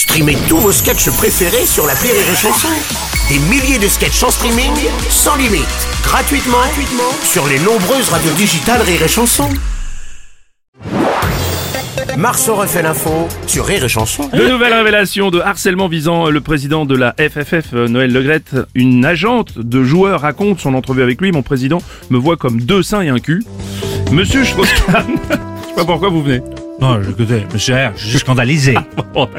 Streamez tous vos sketchs préférés sur la Rire et Chanson. Des milliers de sketchs en streaming, sans limite, gratuitement, gratuitement sur les nombreuses radios digitales Rire et Chanson. Marceau refait l'info sur Rire et Chanson. De nouvelles révélations de harcèlement visant le président de la FFF, euh, Noël Legrette. Une agente de joueurs raconte son entrevue avec lui. Mon président me voit comme deux seins et un cul. Monsieur Strauss-Kahn, je sais pas pourquoi vous venez. Non, écoutez, monsieur R, je suis scandalisé.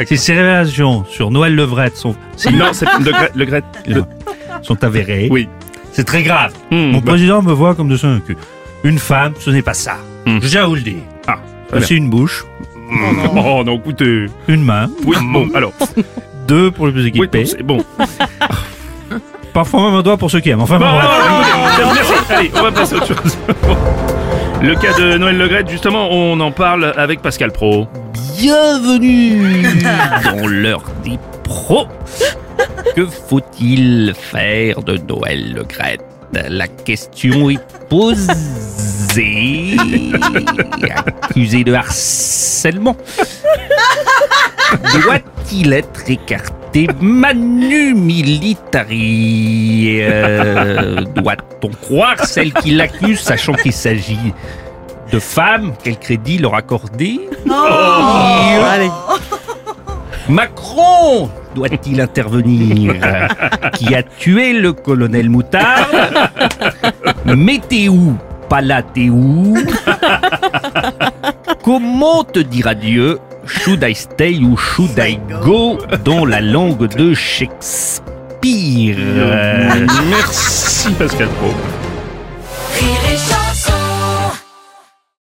Si ces révélations sur Noël Levrette sont, Non, c'est Legrette. Legrette. Le- sont avérées, Oui. c'est très grave. Hmm, Mon bah. président me voit comme de son cul. Une femme, ce n'est pas ça. Hmm. Je tiens à vous le dire. Ah. C'est une bouche, Oh non, écoutez. une main, Oui, bon, alors. deux pour les plus Oui, équipés, bon, c'est bon. parfois même un doigt pour ceux qui aiment. Enfin, Bon, bon, bon, bref. bon, bon, merci. Allez, on va passer à autre chose. Le cas de Noël Legrette, justement, on en parle avec Pascal Pro. Bienvenue dans l'heure des pros. Que faut-il faire de Noël Le Grette La question est posée. Accusé de harcèlement. Doit-il être écarté manu militari Euh, Doit-on croire celle qui l'accuse, sachant qu'il s'agit de femmes Quel crédit leur accorder Macron doit-il intervenir Qui a tué le colonel Moutard Mettez-où Palaté-où Comment te dire adieu Should I stay ou should I go dans la langue de Shakespeare? Merci Pascal Pro.